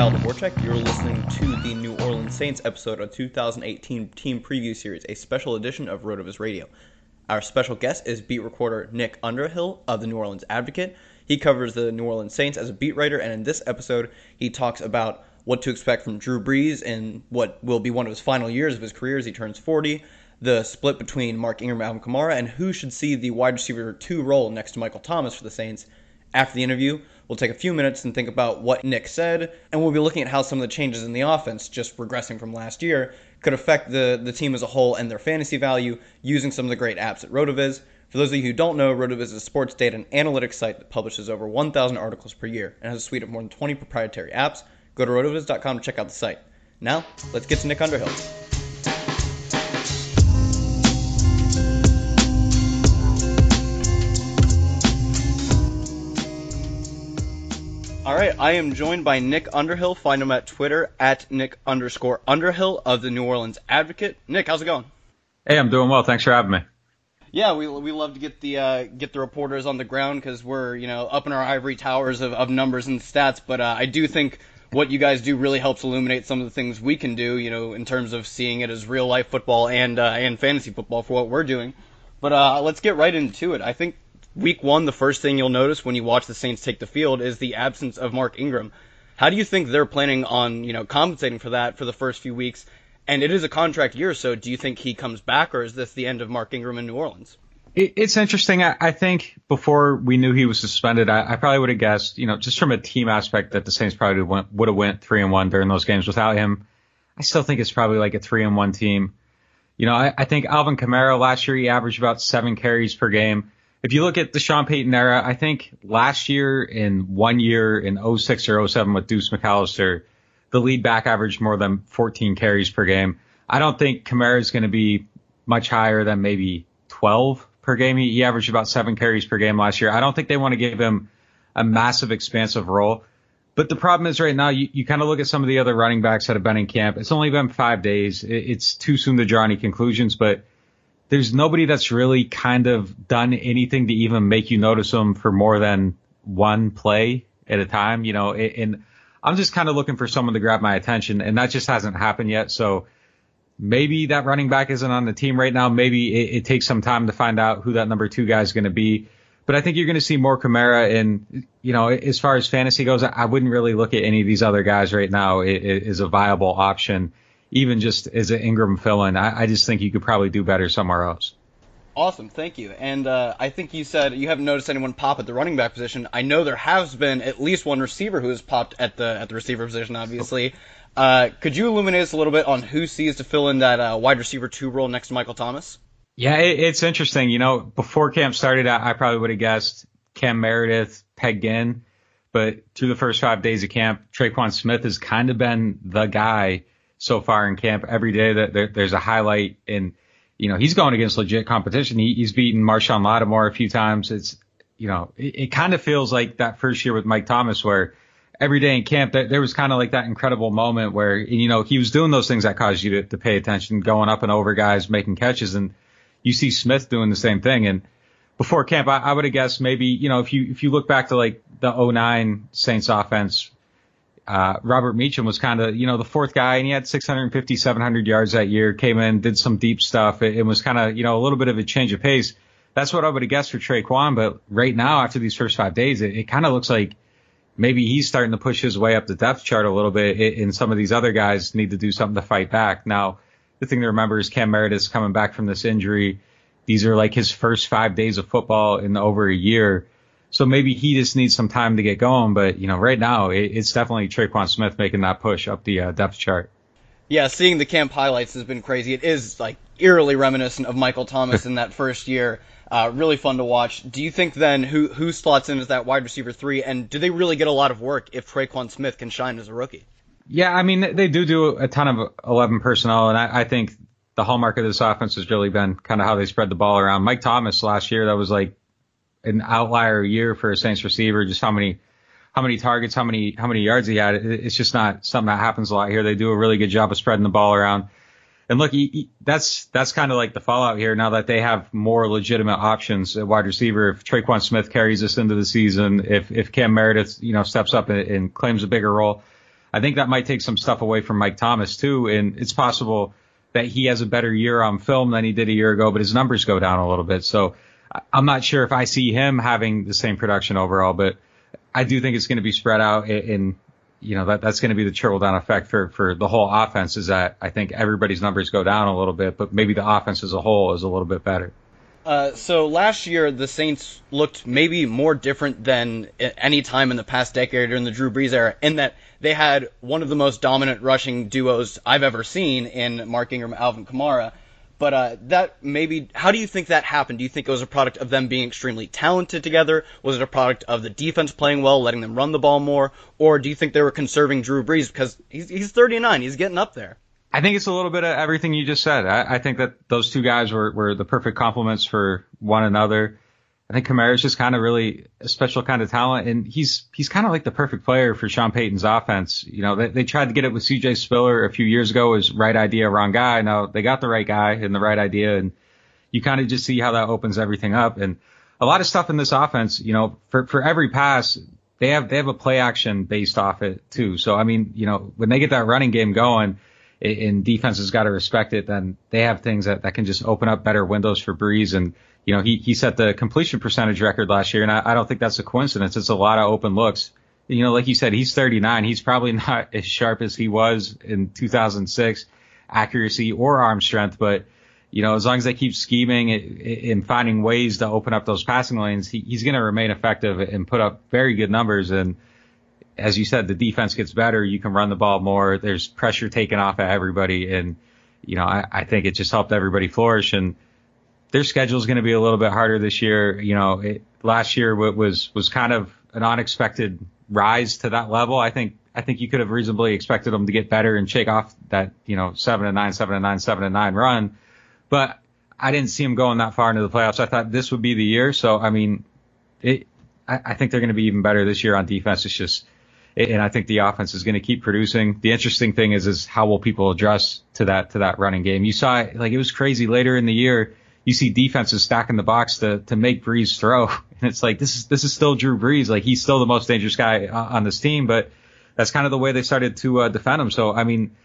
Kyle Dvorchak. You're listening to the New Orleans Saints episode of 2018 Team Preview Series, a special edition of Rotoviz Radio. Our special guest is beat reporter Nick Underhill of the New Orleans Advocate. He covers the New Orleans Saints as a beat writer, and in this episode, he talks about what to expect from Drew Brees in what will be one of his final years of his career as he turns 40, the split between Mark Ingram and Alvin Kamara, and who should see the wide receiver 2 role next to Michael Thomas for the Saints. After the interview, we'll take a few minutes and think about what Nick said, and we'll be looking at how some of the changes in the offense, just regressing from last year, could affect the, the team as a whole and their fantasy value using some of the great apps at RotoViz. For those of you who don't know, RotoViz is a sports data and analytics site that publishes over 1,000 articles per year and has a suite of more than 20 proprietary apps. Go to rotoviz.com to check out the site. Now, let's get to Nick Underhill. All right, I am joined by Nick Underhill. Find him at Twitter at Nick underscore Underhill of the New Orleans Advocate. Nick, how's it going? Hey, I'm doing well. Thanks for having me. Yeah, we we love to get the uh, get the reporters on the ground because we're you know up in our ivory towers of, of numbers and stats. But uh, I do think what you guys do really helps illuminate some of the things we can do. You know, in terms of seeing it as real life football and uh, and fantasy football for what we're doing. But uh, let's get right into it. I think week one, the first thing you'll notice when you watch the Saints take the field is the absence of Mark Ingram. How do you think they're planning on, you know, compensating for that for the first few weeks? And it is a contract year, so do you think he comes back, or is this the end of Mark Ingram in New Orleans? It's interesting. I, think before we knew he was suspended, I, probably would have guessed, you know, just from a team aspect, that the Saints probably went, would have went three and one during those games without him. I still think it's probably like a three and one team. You know, I, I think Alvin Kamara last year he averaged about seven carries per game if you look at the Sean Payton era, I think last year in one year in 06 or 07 with Deuce McAllister, the lead back averaged more than 14 carries per game. I don't think Kamara is going to be much higher than maybe 12 per game. He, he averaged about seven carries per game last year. I don't think they want to give him a massive expansive role. But the problem is right now, you, you kind of look at some of the other running backs that have been in camp. It's only been five days. It, it's too soon to draw any conclusions, but there's nobody that's really kind of done anything to even make you notice them for more than one play at a time, you know, and I'm just kind of looking for someone to grab my attention and that just hasn't happened yet. So maybe that running back isn't on the team right now. Maybe it, it takes some time to find out who that number two guy is going to be. but I think you're going to see more Kamara. And you know, as far as fantasy goes, I wouldn't really look at any of these other guys right now as a viable option, even just as an Ingram fill-in. I, I just think you could probably do better somewhere else. Awesome, thank you. And uh, I think you said you haven't noticed anyone pop at the running back position. I know there has been at least one receiver who has popped at the at the receiver position. Obviously, uh, could you illuminate us a little bit on who sees to fill in that uh, wide receiver two role next to Michael Thomas? Yeah, it, it's interesting. You know, before camp started, I, I probably would have guessed Cam Meredith pegged in, but through the first five days of camp, Tre'Quan Smith has kind of been the guy so far in camp. Every day that there, there's a highlight and you know, he's going against legit competition. He, he's beaten Marshon Lattimore a few times. It's, you know, it, it kind of feels like that first year with Mike Thomas where every day in camp, there, there was kind of like that incredible moment where, you know, he was doing those things that caused you to, to pay attention, going up and over guys, making catches. And you see Smith doing the same thing. And before camp, I, I would have guessed maybe, you know, if you, if you look back to like the 09 Saints offense, uh, Robert Meacham was kind of, you know, the fourth guy, and he had 650, 700 yards that year. Came in, did some deep stuff. It, was kind of, you know, a little bit of a change of pace. That's what I would have guessed for Tre'Quan. But right now, after these first five days, it, it kind of looks like maybe he's starting to push his way up the depth chart a little bit. And some of these other guys need to do something to fight back. Now, the thing to remember is Cam Meredith's coming back from this injury. These are like his first five days of football in over a year. So maybe he just needs some time to get going. But you know, right now it, it's definitely Tre'Quan Smith making that push up the uh, depth chart. Yeah, seeing the camp highlights has been crazy. It is like eerily reminiscent of Michael Thomas in that first year. Uh, really fun to watch. Do you think then who who slots in as that wide receiver three, and do they really get a lot of work if Tre'Quan Smith can shine as a rookie? Yeah, I mean they do do a ton of 11 personnel, and I, I think the hallmark of this offense has really been kind of how they spread the ball around. Mike Thomas last year, that was like an outlier year for a Saints receiver. Just how many how many targets, how many how many yards he had. It's just not something that happens a lot here. They do a really good job of spreading the ball around. And look, he, he, that's that's kind of like the fallout here now that they have more legitimate options at wide receiver. If Tre'Quan Smith carries us into the season, if if Cam Meredith you know steps up and, and claims a bigger role, I think that might take some stuff away from Mike Thomas too. And it's possible that he has a better year on film than he did a year ago, but his numbers go down a little bit. So I'm not sure if I see him having the same production overall, but I do think it's going to be spread out in, you know, that that's going to be the trickle down effect for, for the whole offense is that I think everybody's numbers go down a little bit, but maybe the offense as a whole is a little bit better. Uh, so last year the Saints looked maybe more different than any time in the past decade during the Drew Brees era, in that they had one of the most dominant rushing duos I've ever seen in Mark Ingram, Alvin Kamara. But uh, that maybe, how do you think that happened? Do you think it was a product of them being extremely talented together? Was it a product of the defense playing well, letting them run the ball more? Or do you think they were conserving Drew Brees because he's, he's 39, he's getting up there? I think it's a little bit of everything you just said. I, I think that those two guys were, were the perfect complements for one another. I think Kamara is just kind of really a special kind of talent, and he's he's kind of like the perfect player for Sean Payton's offense. You know, they, they tried to get it with C.J. Spiller a few years ago. Was right idea, wrong guy. Now they got the right guy and the right idea, and you kind of just see how that opens everything up. And a lot of stuff in this offense, you know, for for every pass, they have they have a play action based off it too. So I mean, you know, when they get that running game going, and defense has got to respect it, then they have things that that can just open up better windows for Brees and you know, he, he set the completion percentage record last year, and I, I don't think that's a coincidence. It's a lot of open looks. You know, like you said, he's 39. He's probably not as sharp as he was in 2006, accuracy or arm strength, but you know, as long as they keep scheming and finding ways to open up those passing lanes, he, he's going to remain effective and put up very good numbers. And as you said, the defense gets better. You can run the ball more. There's pressure taken off of everybody. And, you know, I, I think it just helped everybody flourish. And, their schedule is going to be a little bit harder this year. You know, it, last year was was kind of an unexpected rise to that level. I think I think you could have reasonably expected them to get better and shake off that you know seven and nine, seven and nine, seven and nine run, but I didn't see them going that far into the playoffs. I thought this would be the year. So I mean, it. I, I think they're going to be even better this year on defense. It's just and I think the offense is going to keep producing. The interesting thing is, is how will people adjust to that, to that running game? You saw it, like it was crazy later in the year you see defenses stacking the box to to make Brees throw, and it's like this is this is still Drew Brees, like he's still the most dangerous guy on this team, but that's kind of the way they started to uh, defend him. So I mean,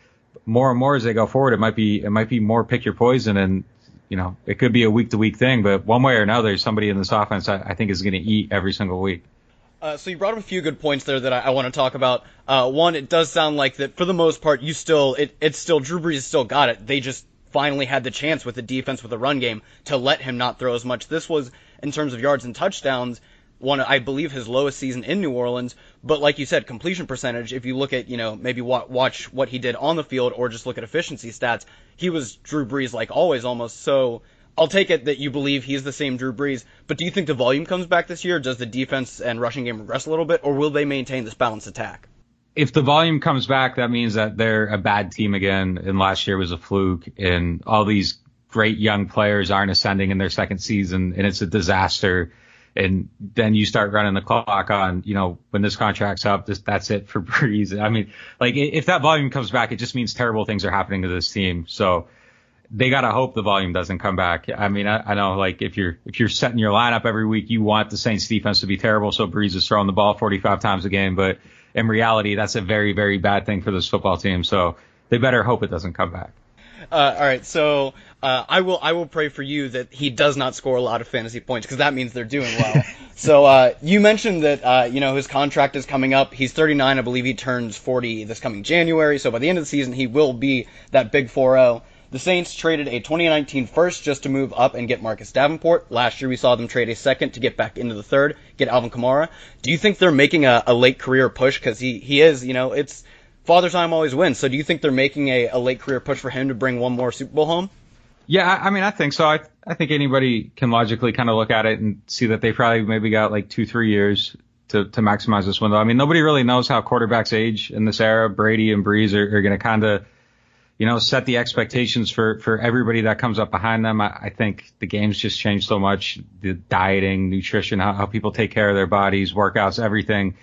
more and more as they go forward, it might be it might be more pick your poison, and you know, it could be a week to week thing, but one way or another, somebody in this offense I, I think is going to eat every single week. Uh, so you brought up a few good points there that I, I want to talk about. Uh, one, it does sound like that for the most part, you still it, it's still Drew Brees still got it. They just finally had the chance with the defense with the run game to let him not throw as much. This was in terms of yards and touchdowns one I believe his lowest season in New Orleans. But like you said, completion percentage. If you look at you know maybe watch what he did on the field or just look at efficiency stats, he was Drew Brees like always almost. So I'll take it that you believe he's the same Drew Brees. But do you think the volume comes back this year? Does the defense and rushing game regress a little bit, or will they maintain this balanced attack? If the volume comes back, that means that they're a bad team again, and last year was a fluke, and all these great young players aren't ascending in their second season, and it's a disaster and then you start running the clock on, you know, when this contract's up, this, that's it for Brees. I mean, like if that volume comes back, it just means terrible things are happening to this team. So they gotta hope the volume doesn't come back. I mean, I, I know like if you're if you're setting your lineup every week, you want the Saints defense to be terrible, so Brees is throwing the ball 45 times a game. But in reality, that's a very very bad thing for this football team. So they better hope it doesn't come back. Uh, all right, so uh, I will I will pray for you that he does not score a lot of fantasy points because that means they're doing well. so uh, you mentioned that uh, you know his contract is coming up. He's 39, I believe he turns 40 this coming January. So by the end of the season, he will be that big 4-0. The Saints traded a 2019 first just to move up and get Marcus Davenport. Last year we saw them trade a second to get back into the third, get Alvin Kamara. Do you think they're making a, a late career push because he he is you know it's Father Time always wins. So do you think they're making a, a late career push for him to bring one more Super Bowl home? Yeah, I, I mean, I think so. I I think anybody can logically kind of look at it and see that they probably maybe got like two, three years to to maximize this window. I mean, nobody really knows how quarterbacks age in this era. Brady and Brees are, are going to kind of, you know, set the expectations for for everybody that comes up behind them. I, I think the game's just changed so much. The dieting, nutrition, how, how people take care of their bodies, workouts, everything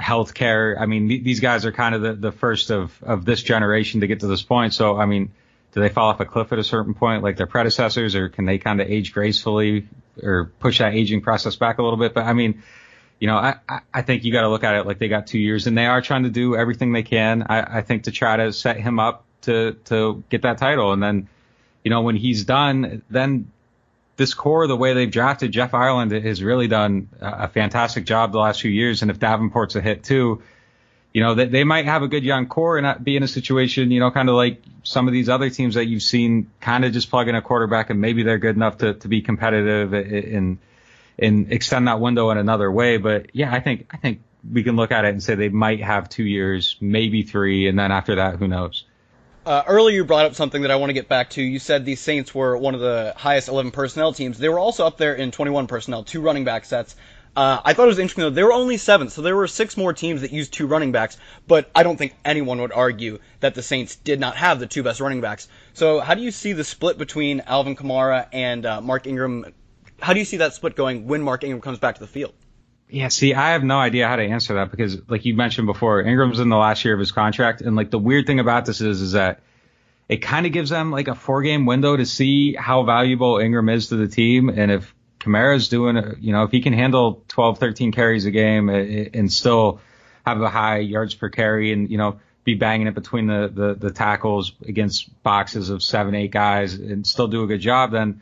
healthcare. I mean, th- these guys are kind of the, the first of, of this generation to get to this point. So, I mean, do they fall off a cliff at a certain point like their predecessors or can they kind of age gracefully or push that aging process back a little bit? But I mean, you know, I, I think you got to look at it like they got two years and they are trying to do everything they can. I, I think to try to set him up to, to get that title. And then, you know, when he's done, then this core, the way they've drafted Jeff Ireland has really done a fantastic job the last few years. And if Davenport's a hit too, you know, they, they might have a good young core and be in a situation, you know, kind of like some of these other teams that you've seen kind of just plug in a quarterback and maybe they're good enough to, to be competitive and, and extend that window in another way. But yeah, I think, I think we can look at it and say they might have two years, maybe three. And then after that, who knows? Uh, earlier, you brought up something that I want to get back to. You said the Saints were one of the highest 11 personnel teams. They were also up there in 21 personnel, two running back sets. Uh, I thought it was interesting though. They were only seven, so there were six more teams that used two running backs. But I don't think anyone would argue that the Saints did not have the two best running backs. So how do you see the split between Alvin Kamara and uh, Mark Ingram? How do you see that split going when Mark Ingram comes back to the field? Yeah, see, I have no idea how to answer that because, like you mentioned before, Ingram's in the last year of his contract, and like the weird thing about this is, is that it kind of gives them like a four game window to see how valuable Ingram is to the team, and if Kamara's doing, you know, if he can handle 12, 13 carries a game eh, eh, and still have a high yards per carry, and you know, be banging it between the the, the tackles against boxes of seven, eight guys, and still do a good job, then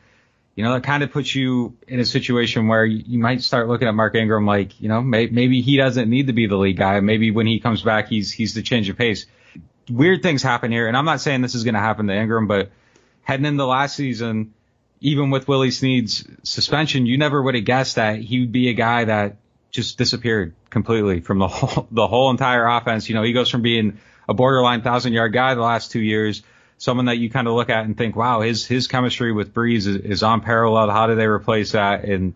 you know, that kind of puts you in a situation where you, might start looking at Mark Ingram like, you know, may, maybe he doesn't need to be the lead guy. Maybe when he comes back, he's he's the change of pace. Weird things happen here, and I'm not saying this is going to happen to Ingram, but heading into last season, even with Willie Snead's suspension, you never would have guessed that he would be a guy that just disappeared completely from the whole the whole entire offense. You know, he goes from being a borderline thousand yard guy the last two years someone that you kind of look at and think, wow, his his chemistry with Brees is, is unparalleled. How do they replace that? And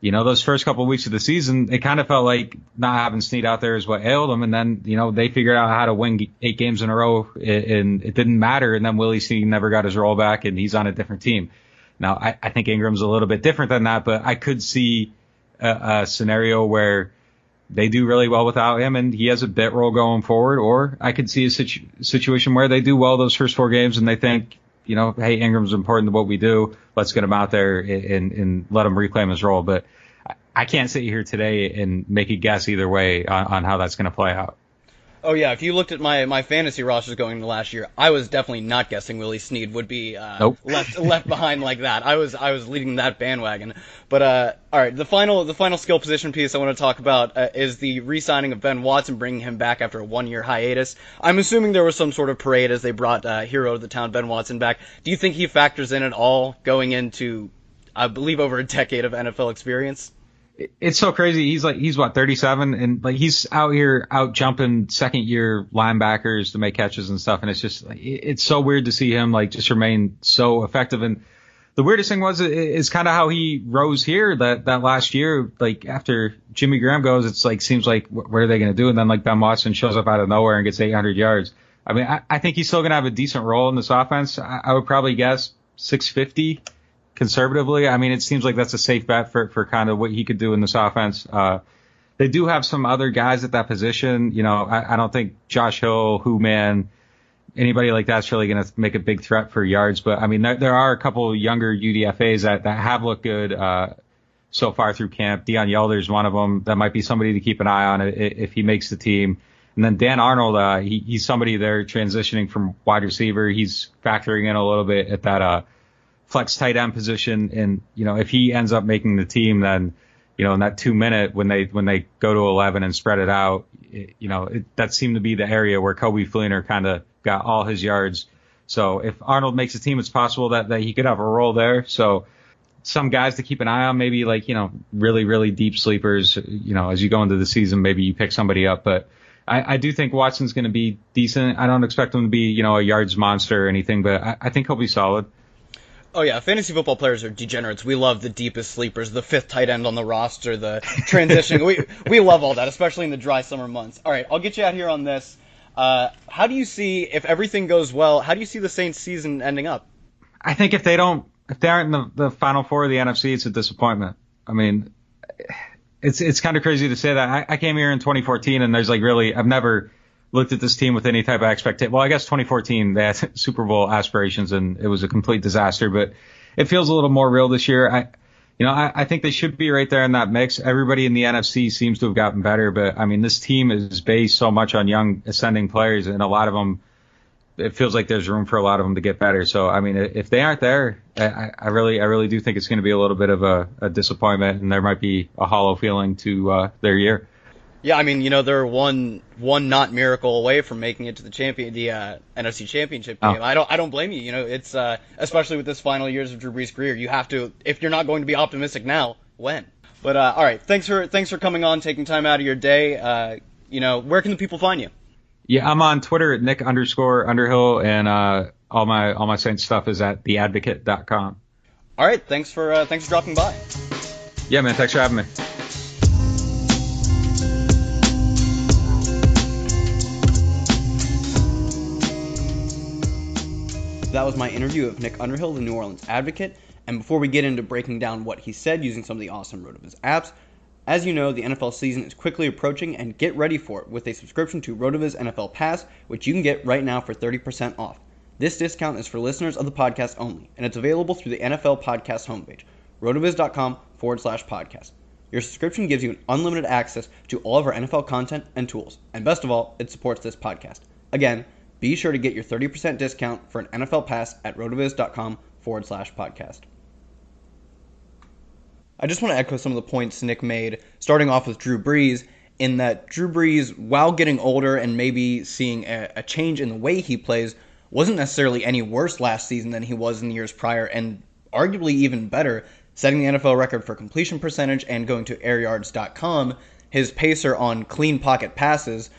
you know, those first couple of weeks of the season, it kind of felt like not having Snead out there is what ailed them. And then, you know, they figured out how to win eight games in a row and it didn't matter. And then Willie Snead never got his role back and he's on a different team. Now, I, I think Ingram's a little bit different than that, but I could see a, a scenario where they do really well without him and he has a bit role going forward. Or I could see a situ- situation where they do well those first four games and they think, you know, hey, Ingram's important to what we do. Let's get him out there and, and let him reclaim his role. But I can't sit here today and make a guess either way on, on how that's going to play out. Oh yeah, if you looked at my, my fantasy rosters going into last year, I was definitely not guessing Willie Snead would be uh, nope. left left behind like that. I was I was leading that bandwagon. But uh, all right, the final the final skill position piece I want to talk about uh, is the re-signing of Ben Watson, bringing him back after a one year hiatus. I'm assuming there was some sort of parade as they brought uh, hero of the town Ben Watson back. Do you think he factors in at all going into I believe over a decade of NFL experience? It's so crazy. He's like he's what 37 and like he's out here out jumping second year linebackers to make catches and stuff and it's just it's so weird to see him like just remain so effective and the weirdest thing was is kind of how he rose here that that last year like after Jimmy Graham goes it's like seems like what are they going to do and then like Ben Watson shows up out of nowhere and gets 800 yards. I mean I, I think he's still going to have a decent role in this offense. I, I would probably guess 650 conservatively. I mean, it seems like that's a safe bet for, for kind of what he could do in this offense. Uh, they do have some other guys at that position. You know, I, I don't think Josh Hill, Hooman, anybody like that's really going to make a big threat for yards. But I mean, there, there are a couple younger UDFA's that, that have looked good, uh, so far through camp. Deon Yelder is one of them. That might be somebody to keep an eye on if he makes the team. And then Dan Arnold, uh, he, he's somebody they're transitioning from wide receiver. He's factoring in a little bit at that, uh, flex tight end position. And, you know, if he ends up making the team, then, you know, in that two minute when they, when they go to 11 and spread it out, it, you know, it, that seemed to be the area where Coby Fleener kind of got all his yards. So if Arnold makes a team, it's possible that, that he could have a role there. So some guys to keep an eye on, maybe like, you know, really, really deep sleepers, you know, as you go into the season, maybe you pick somebody up, but I, I do think Watson's going to be decent. I don't expect him to be, you know, a yards monster or anything, but I, I think he'll be solid. Oh yeah, fantasy football players are degenerates. We love the deepest sleepers, the fifth tight end on the roster, the transition. we we love all that, especially in the dry summer months. All right, I'll get you out here on this. Uh, how do you see if everything goes well? How do you see the Saints season ending up? I think if they don't, if they aren't in the, the final four of the NFC, it's a disappointment. I mean, it's it's kind of crazy to say that. I, I came here in 2014, and there's like really, I've never looked at this team with any type of expectation. Well, I guess 2014 they had Super Bowl aspirations and it was a complete disaster, but it feels a little more real this year. I, you know, I, I think they should be right there in that mix. Everybody in the NFC seems to have gotten better, but I mean, this team is based so much on young ascending players and a lot of them, it feels like there's room for a lot of them to get better. So, I mean, if they aren't there, I, I really, I really do think it's going to be a little bit of a, a disappointment and there might be a hollow feeling to uh, their year. Yeah, I mean, you know, they're one one not miracle away from making it to the champion, the uh, NFC Championship game. Oh. I don't, I don't blame you. You know, it's uh, especially with this final years of Drew Brees' career, you have to, if you're not going to be optimistic now, when? But uh, all right, thanks for thanks for coming on, taking time out of your day. Uh, you know, where can the people find you? Yeah, I'm on Twitter at Nick underscore Underhill, and uh, all my all my Saints stuff is at theadvocate.com. All right, thanks for uh, thanks for dropping by. Yeah, man, thanks for having me. That was my interview with Nick Underhill, the New Orleans Advocate. And before we get into breaking down what he said using some of the awesome RotoViz apps, as you know, the NFL season is quickly approaching, and get ready for it with a subscription to RotoViz NFL Pass, which you can get right now for 30% off. This discount is for listeners of the podcast only, and it's available through the NFL Podcast homepage, rotoviz.com forward slash podcast. Your subscription gives you unlimited access to all of our NFL content and tools, and best of all, it supports this podcast. Again, be sure to get your 30% discount for an NFL pass at rotoviz.com forward slash podcast. I just want to echo some of the points Nick made, starting off with Drew Brees, in that Drew Brees, while getting older and maybe seeing a, a change in the way he plays, wasn't necessarily any worse last season than he was in the years prior, and arguably even better, setting the NFL record for completion percentage and going to airyards.com, his PACR on clean pocket passes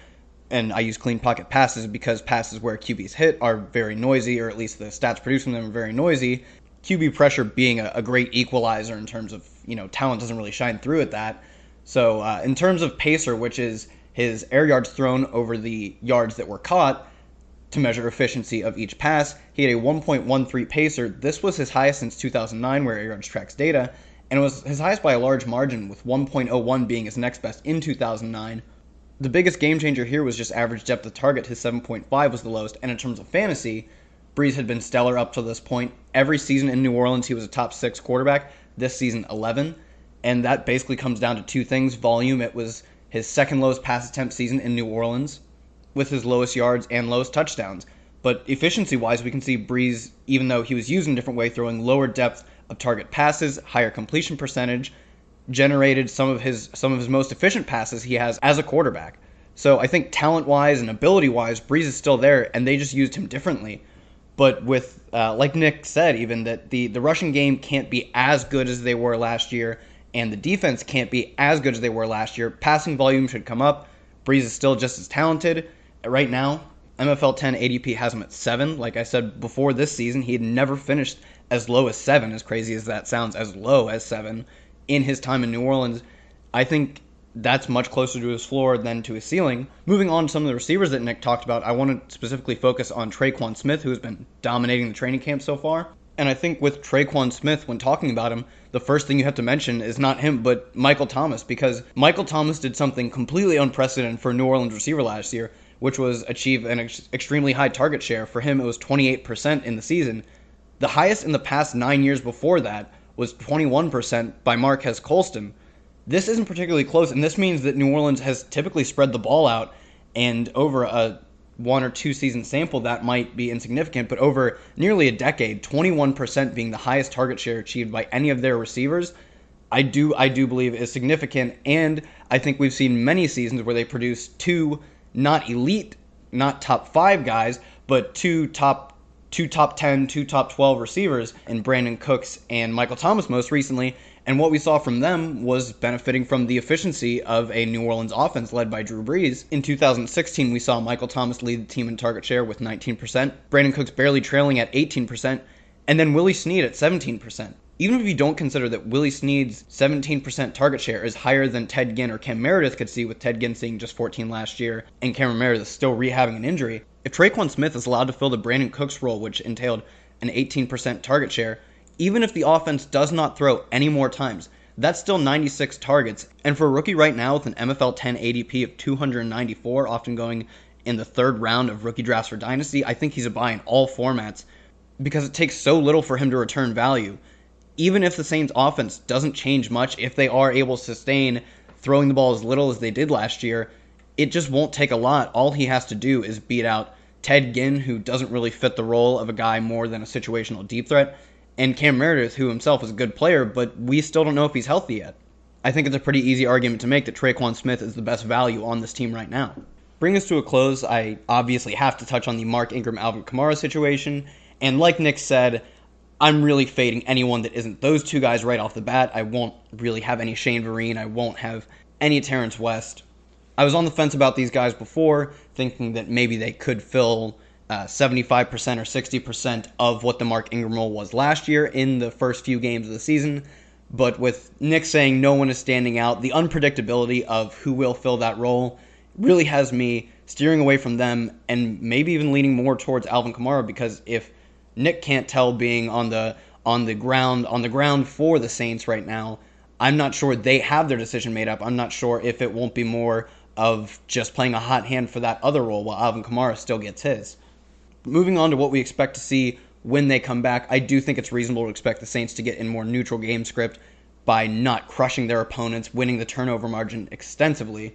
and I use clean pocket passes because passes where QBs hit are very noisy, or at least the stats producing them are very noisy. QB pressure being a, a great equalizer in terms of you know talent doesn't really shine through at that. So uh, in terms of PACR, which is his air yards thrown over the yards that were caught to measure efficiency of each pass, he had a 1.13 PACR. This was his highest since 2009, where air yards tracks data, and it was his highest by a large margin, with 1.01 being his next best in 2009 the biggest game changer here was just average depth of target. His 7.5 was the lowest. And in terms of fantasy, Brees had been stellar up to this point. Every season in New Orleans, he was a top six quarterback. This season, 11. And that basically comes down to two things volume. It was his second lowest pass attempt season in New Orleans with his lowest yards and lowest touchdowns. But efficiency wise, we can see Brees, even though he was used in a different way, throwing lower depth of target passes, higher completion percentage, generated some of his some of his most efficient passes he has as a quarterback. So I think talent wise and ability wise, Brees is still there, and they just used him differently. But with uh, like Nick said, even that the the rushing game can't be as good as they were last year, and the defense can't be as good as they were last year. Passing volume should come up. Brees is still just as talented right now. MFL 10 ADP has him at seven. Like I said before this season, he had never finished as low as seven, as crazy as that sounds, as low as seven in his time in New Orleans. I think that's much closer to his floor than to his ceiling. Moving on to some of the receivers that Nick talked about, I want to specifically focus on Tre'Quan Smith, who has been dominating the training camp so far. And I think with Tre'Quan Smith, when talking about him, the first thing you have to mention is not him, but Michael Thomas, because Michael Thomas did something completely unprecedented for New Orleans receiver last year, which was achieve an ex- extremely high target share. For him, it was 28% in the season. The highest in the past nine years before that was 21% by Marques Colston. This isn't particularly close, and this means that New Orleans has typically spread the ball out, and over a one or two season sample, that might be insignificant, but over nearly a decade, 21% being the highest target share achieved by any of their receivers, I do I do believe is significant. And I think we've seen many seasons where they produce two not elite, not top five guys, but two top two top 10, two top 12 receivers in Brandin Cooks and Michael Thomas most recently. And what we saw from them was benefiting from the efficiency of a New Orleans offense led by Drew Brees. In 2016, we saw Michael Thomas lead the team in target share with 19%, Brandin Cooks barely trailing at 18%, and then Willie Snead at 17%. Even if you don't consider that Willie Snead's 17% target share is higher than Ted Ginn or Cam Meredith could see, with Ted Ginn seeing just 14 last year and Cameron Meredith still rehabbing an injury, if Tre'Quan Smith is allowed to fill the Brandin Cooks role, which entailed an 18% target share, even if the offense does not throw any more times, that's still 96 targets. And for a rookie right now with an MFL 10 ADP of 294, often going in the third round of rookie drafts for Dynasty, I think he's a buy in all formats because it takes so little for him to return value. Even if the Saints offense doesn't change much, if they are able to sustain throwing the ball as little as they did last year, it just won't take a lot. All he has to do is beat out Ted Ginn, who doesn't really fit the role of a guy more than a situational deep threat, and Cam Meredith, who himself is a good player, but we still don't know if he's healthy yet. I think it's a pretty easy argument to make that Tre'Quan Smith is the best value on this team right now. Bring us to a close, I obviously have to touch on the Mark Ingram Alvin Kamara situation. And like Nick said, I'm really fading anyone that isn't those two guys right off the bat. I won't really have any Shane Vereen. I won't have any Terrence West. I was on the fence about these guys before, thinking that maybe they could fill uh, 75% or 60% of what the Mark Ingram role was last year in the first few games of the season. But with Nick saying no one is standing out, the unpredictability of who will fill that role really has me steering away from them and maybe even leaning more towards Alvin Kamara because if Nick can't tell being on the on the ground on the ground for the Saints right now, I'm not sure they have their decision made up. I'm not sure if it won't be more of just playing a hot hand for that other role while Alvin Kamara still gets his moving on to what we expect to see when they come back, I do think it's reasonable to expect the Saints to get in more neutral game script by not crushing their opponents, winning the turnover margin extensively.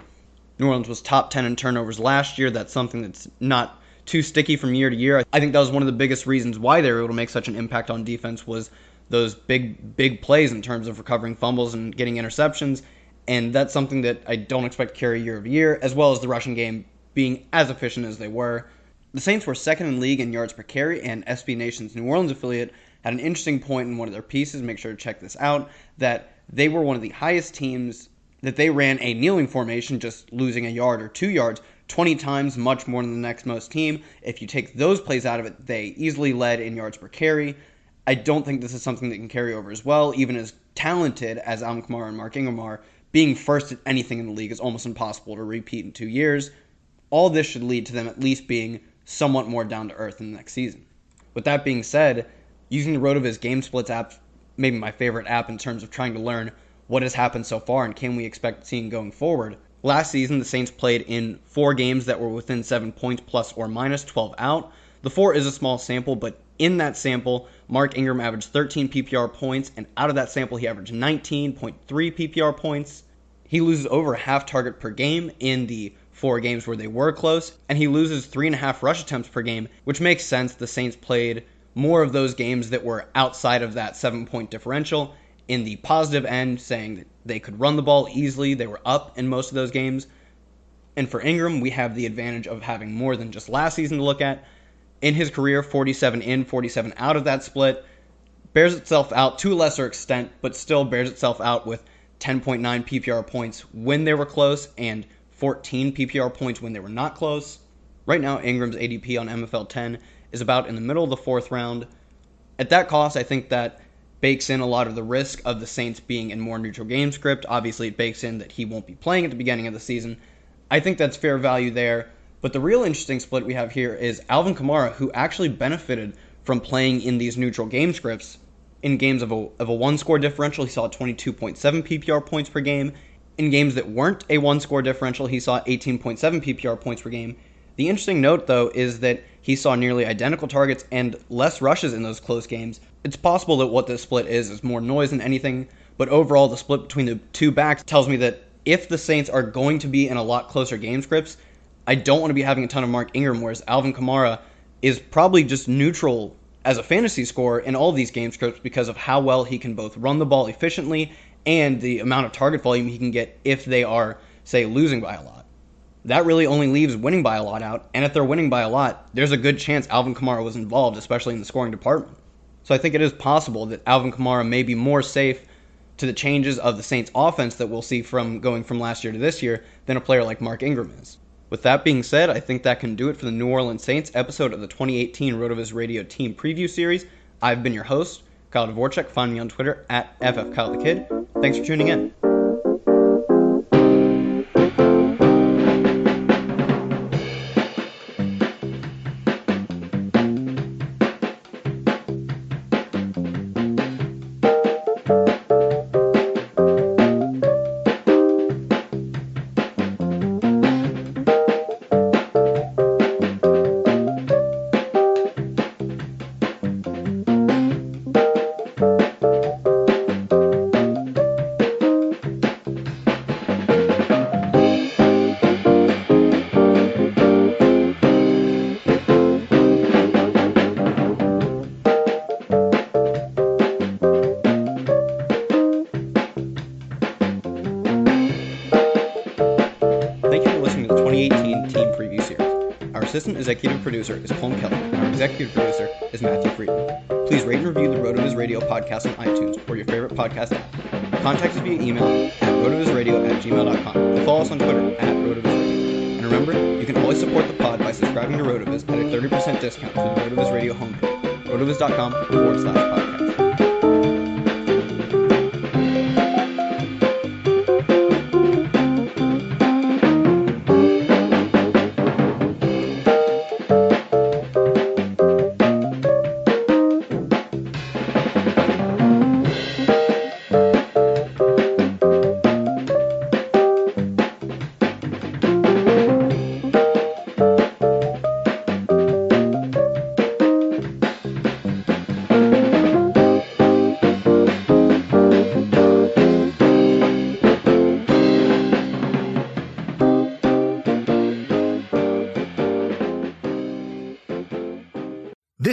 New Orleans was top 10 in turnovers last year. That's something that's not too sticky from year to year. I think that was one of the biggest reasons why they were able to make such an impact on defense was those big big plays in terms of recovering fumbles and getting interceptions. And that's something that I don't expect to carry year over year, as well as the rushing game being as efficient as they were. The Saints were second in league in yards per carry, and SB Nation's New Orleans affiliate had an interesting point in one of their pieces. Make sure to check this out. That they were one of the highest teams that they ran a kneeling formation, just losing a yard or two yards 20 times, much more than the next most team. If you take those plays out of it, they easily led in yards per carry. I don't think this is something that can carry over as well, even as talented as Alvin Kamara and Mark Ingram are. Being first at anything in the league is almost impossible to repeat in two years. All this should lead to them at least being somewhat more down to earth in the next season. With that being said, using the RotoViz Game Splits app, maybe my favorite app in terms of trying to learn what has happened so far and can we expect seeing going forward. Last season, the Saints played in four games that were within seven points plus or minus 12 out. The four is a small sample, but in that sample, Mark Ingram averaged 13 PPR points, and out of that sample, he averaged 19.3 PPR points. He loses over half target per game in the four games where they were close, and he loses three and a half rush attempts per game, which makes sense. The Saints played more of those games that were outside of that seven point differential in the positive end, saying that they could run the ball easily. They were up in most of those games. And for Ingram, we have the advantage of having more than just last season to look at. In his career, 47 in, 47 out of that split bears itself out to a lesser extent, but still bears itself out with 10.9 PPR points when they were close and 14 PPR points when they were not close. Right now, Ingram's ADP on MFL 10 is about in the middle of the fourth round. At that cost, I think that bakes in a lot of the risk of the Saints being in more neutral game script. Obviously, it bakes in that he won't be playing at the beginning of the season. I think that's fair value there. But the real interesting split we have here is Alvin Kamara, who actually benefited from playing in these neutral game scripts. In games of a, of a one score differential, he saw 22.7 PPR points per game. In games that weren't a one score differential, he saw 18.7 PPR points per game. The interesting note, though, is that he saw nearly identical targets and less rushes in those close games. It's possible that what this split is is more noise than anything, but overall, the split between the two backs tells me that if the Saints are going to be in a lot closer game scripts, I don't want to be having a ton of Mark Ingram, whereas Alvin Kamara is probably just neutral as a fantasy score in all these game scripts because of how well he can both run the ball efficiently and the amount of target volume he can get if they are, say, losing by a lot. That really only leaves winning by a lot out, and if they're winning by a lot, there's a good chance Alvin Kamara was involved, especially in the scoring department. So I think it is possible that Alvin Kamara may be more safe to the changes of the Saints offense that we'll see from going from last year to this year than a player like Mark Ingram is. With that being said, I think that can do it for the New Orleans Saints episode of the 2018 RotoViz Radio Team Preview Series. I've been your host, Kyle Dvorchak. Find me on Twitter at FFKyleTheKid. Thanks for tuning in. Executive producer is Colin Kelly, and our executive producer is Matthew Friedman. Please rate and review the RotoViz Radio podcast on iTunes or your favorite podcast app. Contact us via email at rotovizradio at gmail.com and follow us on Twitter at rotovizradio. And remember, you can always support the pod by subscribing to RotoViz at a 30% discount through the RotoViz Radio homepage, rotoviz.com forward slash podcast.